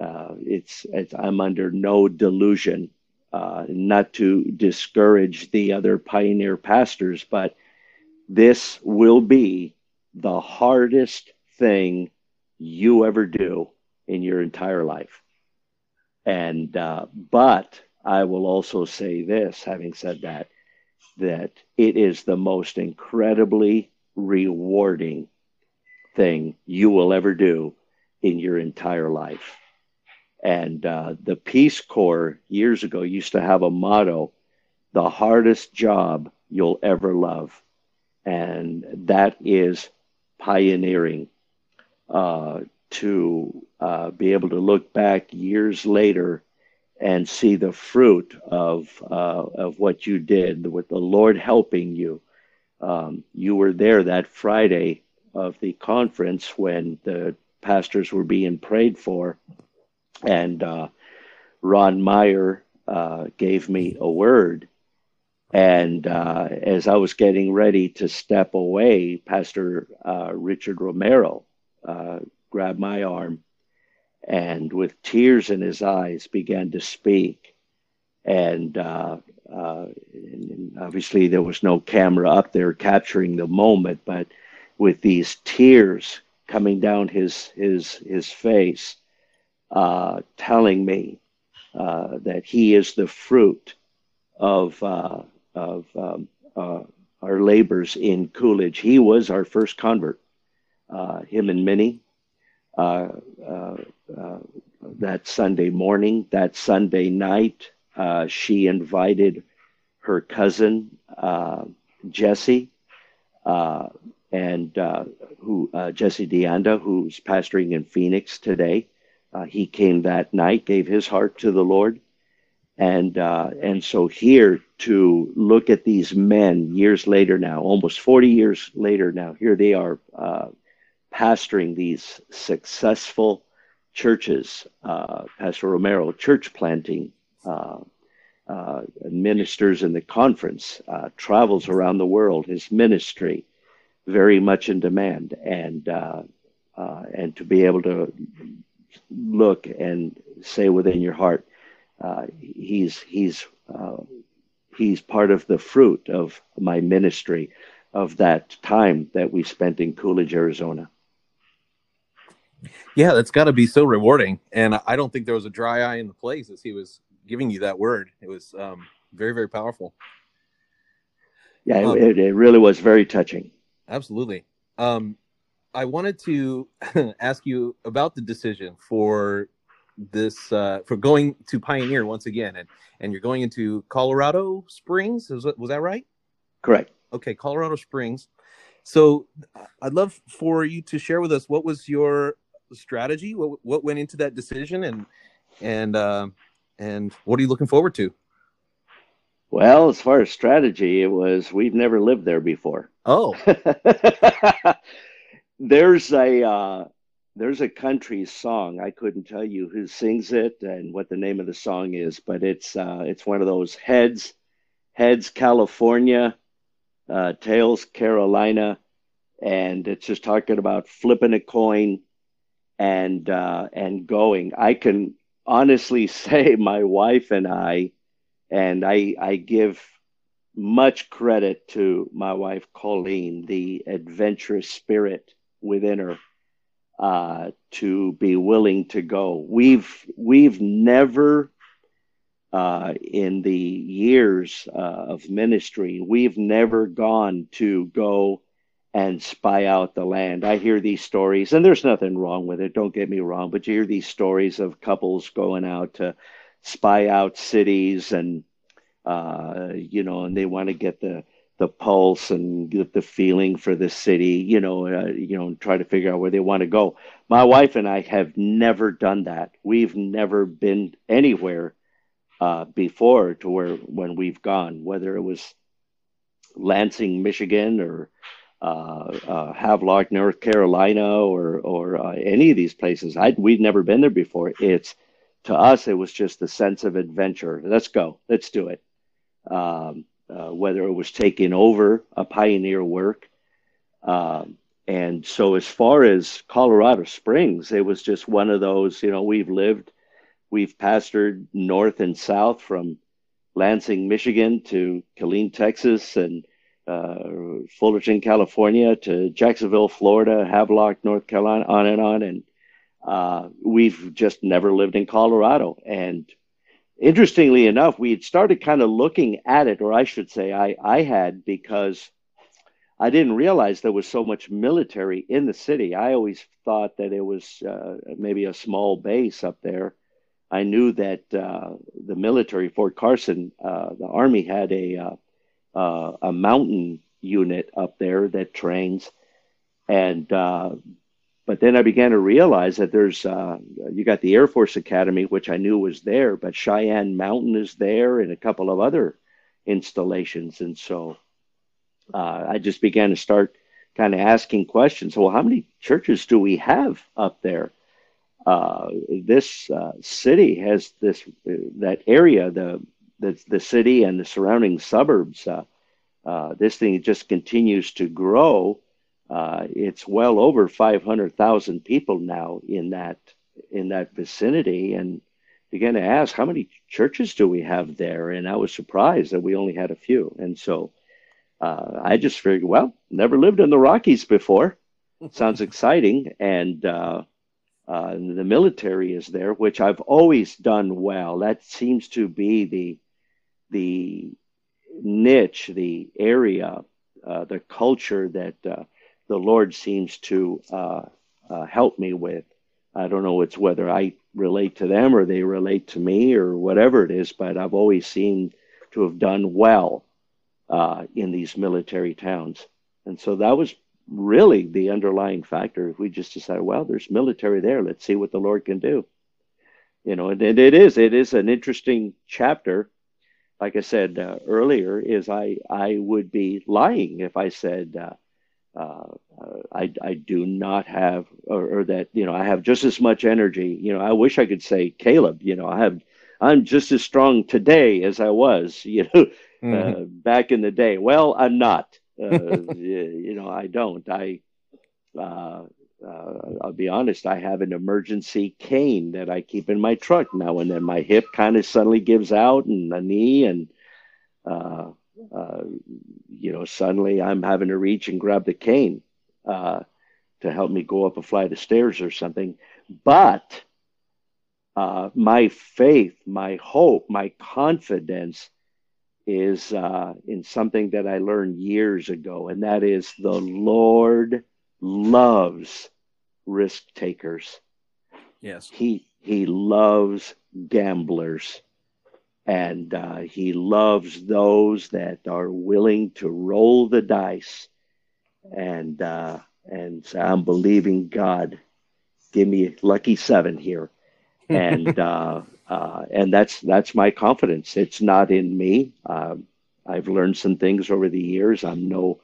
Speaker 4: uh, it's, it's, I'm under no delusion, uh, not to discourage the other pioneer pastors, but this will be the hardest thing you ever do in your entire life. And, uh, but I will also say this, having said that, that it is the most incredibly rewarding thing you will ever do in your entire life. And uh, the Peace Corps years ago used to have a motto the hardest job you'll ever love. And that is pioneering. Uh, to uh, be able to look back years later and see the fruit of uh, of what you did, with the Lord helping you. Um, you were there that Friday of the conference when the pastors were being prayed for, and uh, Ron Meyer gave me a word. And uh, as I was getting ready to step away, Pastor uh, Richard Romero uh, grabbed my arm and, with tears in his eyes, began to speak. And, uh, and obviously, there was no camera up there capturing the moment, but with these tears coming down his his his face, uh, telling me uh, that he is the fruit of uh, of um, uh, our labors in Coolidge. He was our first convert. Uh, him and Minnie. Uh, that Sunday morning, that Sunday night, she invited her cousin Jesse and uh, who uh, Jesse DeAnda, who's pastoring in Phoenix today. Uh, he came that night, gave his heart to the Lord, and uh, and so here to look at these men years later now, almost forty years later now, here they are uh, pastoring these successful churches. Uh, Pastor Romero, church planting. ministers in the conference, travels around the world, his ministry, very much in demand, and uh, uh, and to be able to look and say within your heart, uh, he's he's uh, he's part of the fruit of my ministry, of that time that we spent in Coolidge, Arizona.
Speaker 3: Yeah, that's got to be so rewarding, and I don't think there was a dry eye in the place as he was giving you that word. It was um, very very powerful.
Speaker 4: Yeah, um, it, it really was very touching.
Speaker 3: Absolutely. Um, I wanted to <laughs> ask you about the decision for this uh, for going to Pioneer once again, and and you're going into Colorado Springs. Was was that right?
Speaker 4: Correct.
Speaker 3: Okay, Colorado Springs. So I'd love for you to share with us what was your strategy, what what went into that decision, and and uh, and what are you looking forward to?
Speaker 4: Well, as far as strategy, it was we've never lived there before.
Speaker 5: Oh, <laughs>
Speaker 4: there's a uh, there's a country song. I couldn't tell you who sings it and what the name of the song is, but it's uh, it's one of those heads heads California, uh, tails Carolina, and it's just talking about flipping a coin and uh, and going. I can honestly <laughs> say my wife and I, and I I give much credit to my wife Colleen, the adventurous spirit within her, uh, to be willing to go. We've we've never uh, in the years uh, of ministry, we've never gone to go and spy out the land. I hear these stories, and there's nothing wrong with it, don't get me wrong, but you hear these stories of couples going out to spy out cities and, uh, you know, and they want to get the, the pulse and get the feeling for the city, you know, uh, you know, and try to figure out where they want to go. My wife and I have never done that. We've never been anywhere uh, before to where when we've gone, whether it was Lansing, Michigan, or Havelock, North Carolina, or or uh, any of these places. I we'd never been there before. It's to us, it was just the sense of adventure. Let's go. Let's do it. Um, uh, whether it was taking over a pioneer work. Um, and so, as far as Colorado Springs, it was just one of those, you know, we've lived, we've pastored north and south from Lansing, Michigan to Killeen, Texas, and uh, Fullerton, California to Jacksonville, Florida, Havelock, North Carolina, on and on. And uh, we've just never lived in Colorado. And interestingly enough, we had started kind of looking at it, or I should say, I, I had because I didn't realize there was so much military in the city. I always thought that it was uh, maybe a small base up there. I knew that uh, the military, Fort Carson, uh, the Army had a uh, uh, a mountain unit up there that trains, and uh, but then I began to realize that there's uh, you got the Air Force Academy, which I knew was there, but Cheyenne Mountain is there, and a couple of other installations, and so uh, I just began to start kind of asking questions. Well, how many churches do we have up there? Uh, this uh, city has this that area the the, the city and the surrounding suburbs. Uh, uh, this thing just continues to grow. Uh, it's well over 500,000 people now in that in that vicinity, and began to ask how many churches do we have there, and I was surprised that we only had a few, and so uh, I just figured, well, never lived in the Rockies before. <laughs> Sounds exciting, and uh, uh, the military is there, which I've always done well. That seems to be the the niche, the area, uh, the culture that uh, the Lord seems to uh, uh, help me with. I don't know it's whether I relate to them or they relate to me or whatever it is, but I've always seemed to have done well uh, in these military towns. And so that was really the underlying factor. If we just decided, well, there's military there. Let's see what the Lord can do. You know, and, and it is, it is an interesting chapter like I said uh, earlier, is I I would be lying if I said uh, uh, I I do not have or, or, that you know I have just as much energy. You know, I wish I could say Caleb. You know, I have I'm just as strong today as I was. <laughs> You know, mm-hmm. back in the day. Well, I'm not. <laughs> you know, I don't. I uh, I'll be honest, I have an emergency cane that I keep in my truck now and then. My hip kind of suddenly gives out and the knee, and, uh, uh, you know, suddenly I'm having to reach and grab the cane uh, to help me go up a flight of stairs or something. But uh, my faith, my hope, my confidence is uh, in something that I learned years ago, and that is the Lord loves risk takers.
Speaker 5: Yes.
Speaker 4: He he loves gamblers and uh, he loves those that are willing to roll the dice and uh, and so I'm believing God give me lucky seven here and <laughs> uh, uh, and that's that's my confidence. It's not in me. Uh, I've learned some things over the years. I'm no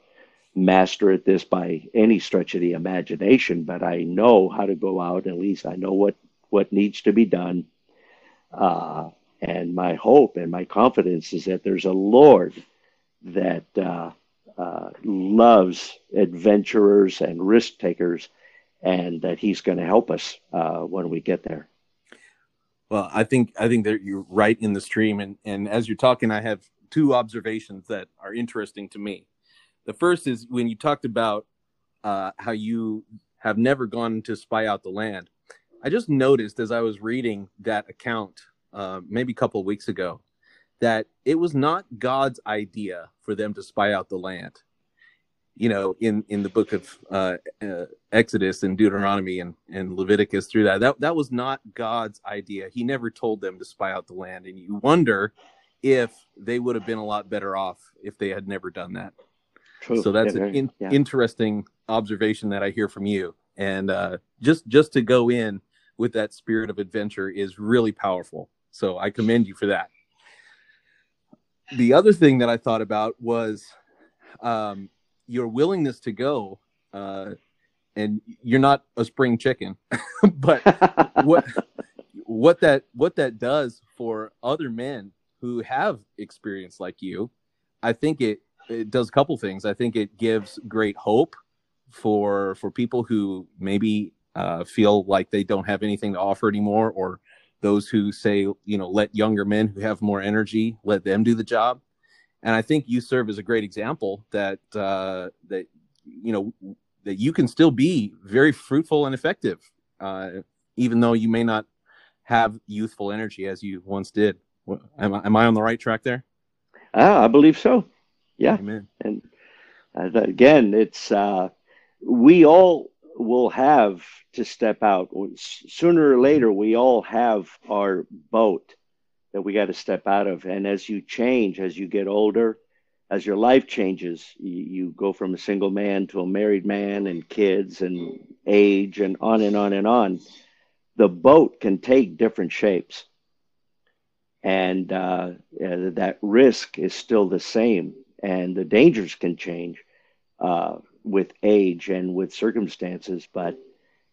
Speaker 4: master at this by any stretch of the imagination, but I know how to go out. At least I know what what needs to be done. Uh, and my hope and my confidence is that there's a Lord that uh, uh, loves adventurers and risk takers, and that He's going to help us uh, when we get there.
Speaker 3: Well, I think I think that you're right in the stream, and and as you're talking, I have two observations that are interesting to me. The first is when you talked about uh, how you have never gone to spy out the land. I just noticed as I was reading that account, uh, maybe a couple of weeks ago, that it was not God's idea for them to spy out the land. You know, in in the book of uh, uh, Exodus and Deuteronomy and, and Leviticus, through that, that that was not God's idea. He never told them to spy out the land, and you wonder if they would have been a lot better off if they had never done that. True. So that's an in, yeah. interesting observation that I hear from you. And uh, just just to go in with that spirit of adventure is really powerful. So I commend you for that. The other thing that I thought about was um, your willingness to go. Uh, and you're not a spring chicken, <laughs> but what what that what that does for other men who have experience like you, I think it it does a couple things. I think it gives great hope for for people who maybe uh, feel like they don't have anything to offer anymore, or those who say, you know, let younger men who have more energy let them do the job. And I think you serve as a great example that uh, that you know that you can still be very fruitful and effective, uh, even though you may not have youthful energy as you once did. Am I, am I on the right track there?
Speaker 4: Ah, I believe so. Yeah. Amen. And uh, again, it's uh, we all will have to step out sooner or later. We all have our boat that we got to step out of. And as you change, as you get older, as your life changes, you, you go from a single man to a married man and kids and age and on and on and on. The boat can take different shapes. And uh, that risk is still the same and the dangers can change uh, with age and with circumstances. But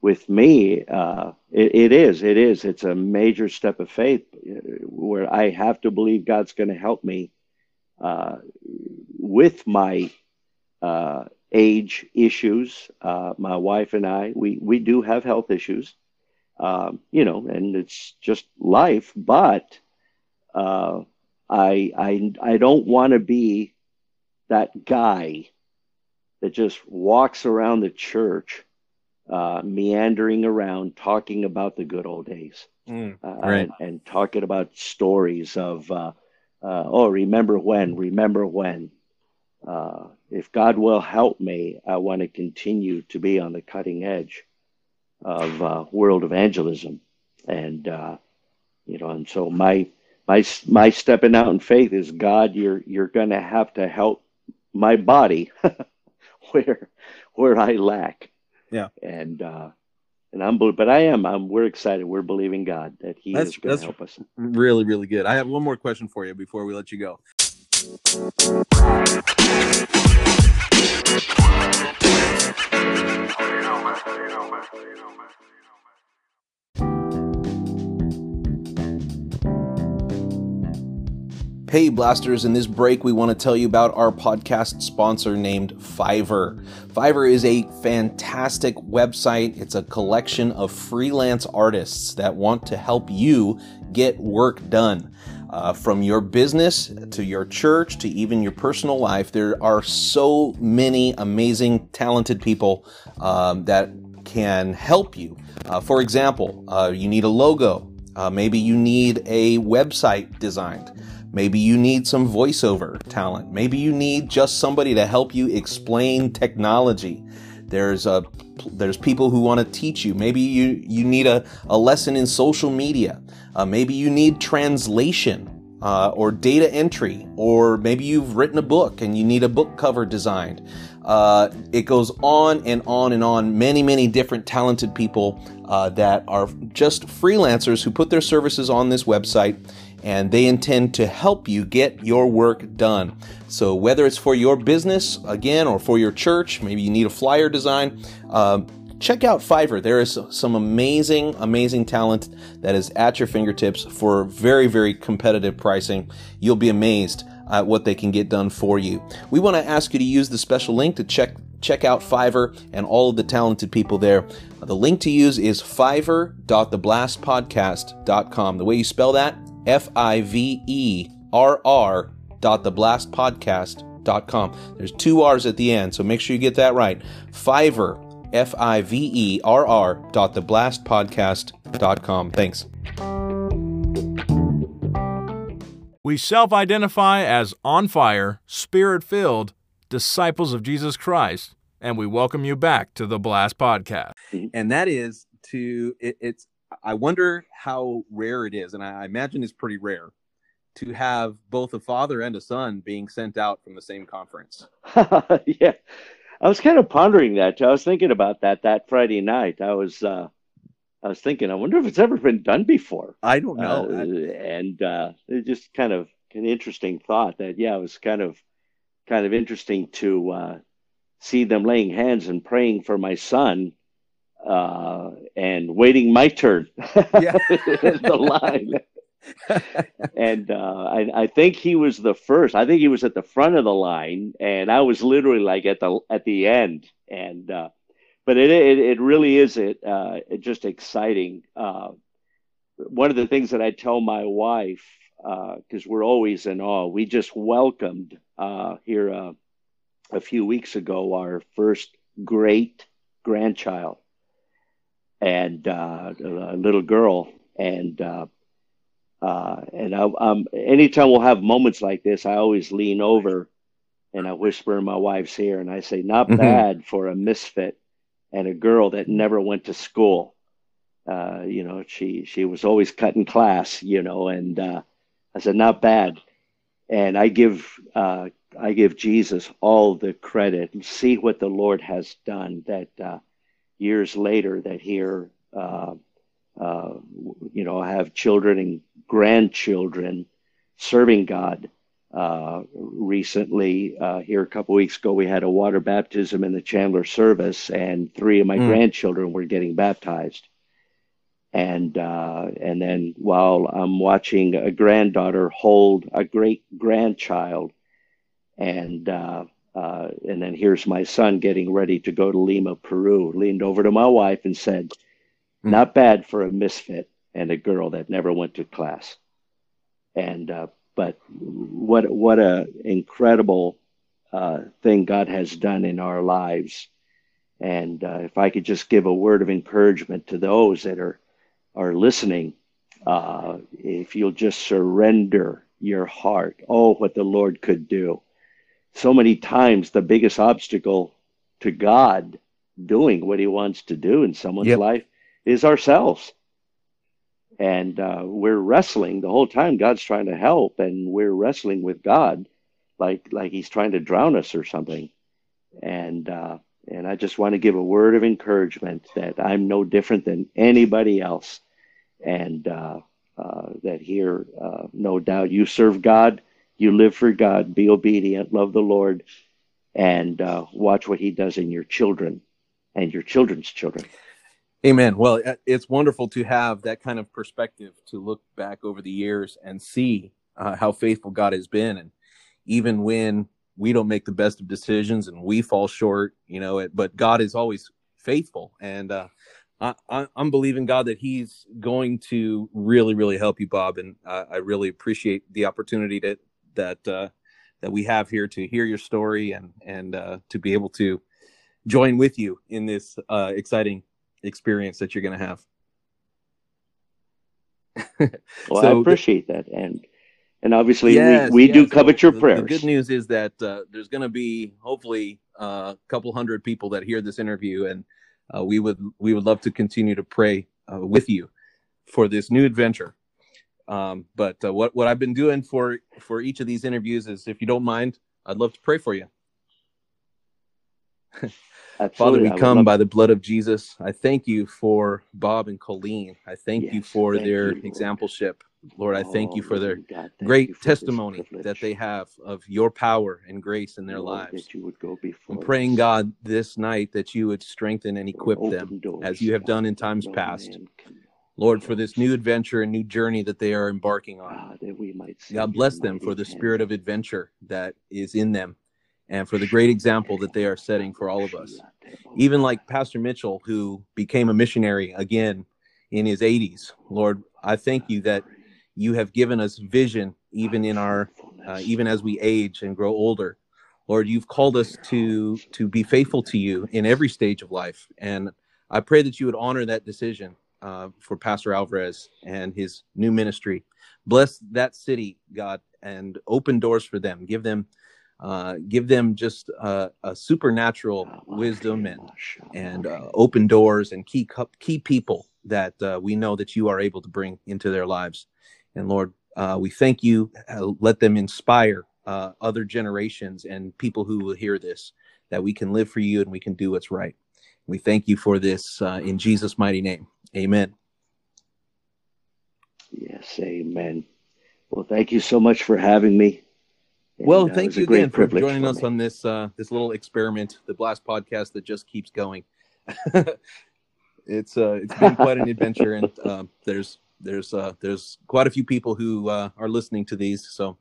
Speaker 4: with me, uh, it, it is, it is, it's a major step of faith uh, where I have to believe God's going to help me uh, with my uh, age issues. Uh, my wife and I, we, we do have health issues. Um, you know, and it's just life, but I I I don't want to be that guy that just walks around the church, uh, meandering around, talking about the good old days,
Speaker 3: mm, uh, right.
Speaker 4: and, and, talking about stories of, uh, uh oh, remember when, remember when. Uh, if God will help me, I want to continue to be on the cutting edge of uh, world evangelism, and you know, and so my my my stepping out in faith is God. You're you're going to have to help my body <laughs> where where I lack.
Speaker 3: Yeah.
Speaker 4: And uh and I'm but I am I'm we're excited. We're believing God that He that's, is going to help us.
Speaker 3: Really, really good. I have one more question for you before we let you go.
Speaker 6: Hey Blasters, in this break, we want to tell you about our podcast sponsor named Fiverr. Fiverr is a fantastic website. It's a collection of freelance artists that want to help you get work done. Uh, from your business to your church to even your personal life, there are so many amazing, talented people um, that can help you. Uh, for example, uh, you need a logo. Uh, maybe you need a website designed. Maybe you need some voiceover talent. Maybe you need just somebody to help you explain technology. There's a there's people who want to teach you. Maybe you you need a, a lesson in social media. Uh, maybe you need translation.
Speaker 3: uh, or data entry, or maybe you've written a book and you need a book cover designed. Uh, it goes on and on and on. Many, many different talented people uh, that are just freelancers who put their services on this website and they intend to help you get your work done. So, whether it's for your business, again, or for your church, maybe you need a flyer design, uh, check out Fiverr. There is some amazing, amazing talent that is at your fingertips for very, very competitive pricing. You'll be amazed at what they can get done for you. We want to ask you to use the special link to check check out Fiverr and all of the talented people there. The link to use is fiverr.theblastpodcast.com. The way you spell that, F I V E R R dot theblastpodcast.com. There's two R's at the end, so make sure you get that right. Fiverr F I V E R R dot theblastpodcast.com. Thanks.
Speaker 2: We self identify as on fire, spirit filled disciples of Jesus Christ, and we welcome you back to the Blast Podcast.
Speaker 5: And that is to, it, it's, I wonder how rare it is, and I imagine it's pretty rare to have both a father and a son being sent out from the same conference. <laughs>
Speaker 4: yeah. I was kind of pondering that. I was thinking about that that Friday night. I was uh, I was thinking, I wonder if it's ever been done before.
Speaker 5: I don't know.
Speaker 4: Uh, and uh, it just kind of an interesting thought that yeah, it was kind of kind of interesting to uh, see them laying hands and praying for my son uh, and waiting my turn
Speaker 5: Yeah. <laughs>
Speaker 4: in the line. <laughs> and uh, I, I think he was the first. I think he was at the front of the line, and I was literally like at the at the end. And uh, but it, it it really is it uh, just exciting. Uh, one of the things that I tell my wife because we're always in awe. We just welcomed uh, here uh, a few weeks ago our first great grandchild and uh, a little girl and uh, uh, and I, um, anytime we'll have moments like this, I always lean over and I whisper in my wife's ear and I say, "Not
Speaker 5: Mhm.
Speaker 4: bad for a misfit and a girl that never went to school." Uh, you know, she she was always cutting class. You know, and uh, I said, "Not bad." And I give uh, I give Jesus all the credit. See what the Lord has done. That uh, years later, that here. Uh, uh, you know, have children and grandchildren serving God. Uh, recently, uh, here a couple weeks ago, we had a water baptism in the Chandler service, and three of my
Speaker 5: Mm.
Speaker 4: grandchildren were getting baptized. And uh, and then while I'm watching a granddaughter hold a great grandchild, and uh, and then here's my son getting ready to go to Lima, Peru. Leaned over to my wife and said,
Speaker 5: Mm.
Speaker 4: "Not bad for a misfit and a girl that never went to class." And uh, but what what a incredible uh, thing God has done in our lives. And uh, if I could just give a word of encouragement to those that are are listening, uh, if you'll just surrender your heart, oh, what the Lord could do. So many times, the biggest obstacle to God doing what He wants to do in someone's
Speaker 5: Yep.
Speaker 4: life is ourselves. And uh, we're wrestling the whole time. God's trying to help, and we're wrestling with God, like like He's trying to drown us or something. And uh, and I just want to give a word of encouragement that I'm no different than anybody else, and uh, uh, that here, uh, no doubt, you serve God, you live for God, be obedient, love the Lord, and uh, watch what He does in your children and your children's children.
Speaker 5: Amen. Well, it's wonderful to have that kind of perspective to look back over the years and see uh, how faithful God has been. And even when we don't make the best of decisions and we fall short, you know, it, but God is always faithful. And uh, I, I'm believing God that He's going to really, really help you, Bob. And uh, I really appreciate the opportunity that that uh, that we have here to hear your story and and uh, to be able to join with you in this uh, exciting experience that you're going to have. <laughs>
Speaker 4: Well,
Speaker 5: So
Speaker 4: I appreciate that, and and obviously
Speaker 5: Yes,
Speaker 4: we, we do
Speaker 5: yes.
Speaker 4: covet
Speaker 5: So
Speaker 4: your
Speaker 5: the,
Speaker 4: prayers.
Speaker 5: The good news is that uh, there's going to be hopefully uh, a couple hundred people that hear this interview, and uh, we would we would love to continue to pray uh, with you for this new adventure.
Speaker 3: Um, but uh, what what I've been doing for for each of these interviews is, if you don't mind, I'd love to pray for you. <laughs> Father, we come love- by the blood of Jesus. I thank you for Bob and Colleen. I thank yes, you for thank their you, exampleship. Lord, I thank oh, you for their God, great for testimony that they have of your power and grace in their Lord, lives. That you would go before I'm praying, us. God, this night that you would strengthen and equip them as you have done in times no past. Lord, for this new adventure and new journey that they are embarking on. Ah, that we might God bless them for the spirit of adventure that is in them and for the great example that they are setting for all of us. Even like Pastor Mitchell, who became a missionary again in his 80s. Lord, I thank you that you have given us vision even in our uh, even as we age and grow older lord you've called us to to be faithful to you in every stage of life and i pray that you would honor that decision uh, for pastor alvarez and his new ministry bless that city god and open doors for them give them uh, give them just uh, a supernatural wisdom and and uh, open doors and key key people that uh, we know that you are able to bring into their lives. And Lord, uh, we thank you. Let them inspire other generations and people who will hear this that we can live for you and we can do what's right. We thank you for this in Jesus' mighty name. Amen.
Speaker 4: Yes, amen. Well, thank you so much for having me.
Speaker 3: And, well, uh, thank you again for joining for us on this uh, this little experiment, the Blast podcast that just keeps going. <laughs> it's uh, it's been quite an adventure, and uh, there's there's uh, there's quite a few people who uh, are listening to these, so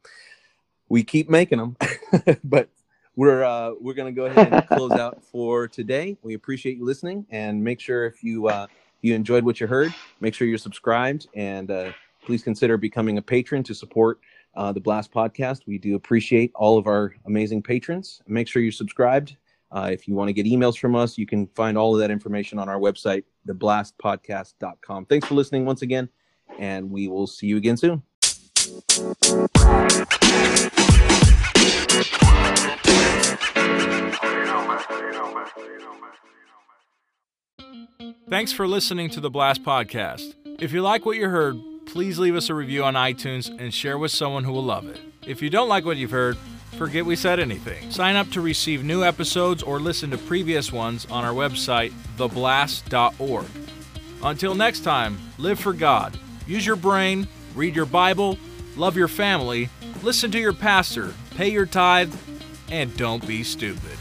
Speaker 3: we keep making them. <laughs> but we're uh, we're gonna go ahead and close out <laughs> for today. We appreciate you listening, and make sure if you uh, you enjoyed what you heard, make sure you're subscribed, and uh, please consider becoming a patron to support uh, the Blast Podcast. We do appreciate all of our amazing patrons. Make sure you're subscribed. Uh, if you want to get emails from us, you can find all of that information on our website, theblastpodcast.com. Thanks for listening once again and we will see you again soon.
Speaker 2: Thanks for listening to the Blast Podcast. If you like what you heard, please leave us a review on iTunes and share with someone who will love it. If you don't like what you've heard, forget we said anything. Sign up to receive new episodes or listen to previous ones on our website, theblast.org. Until next time, live for God Use your brain, read your Bible, love your family, listen to your pastor, pay your tithe, and don't be stupid.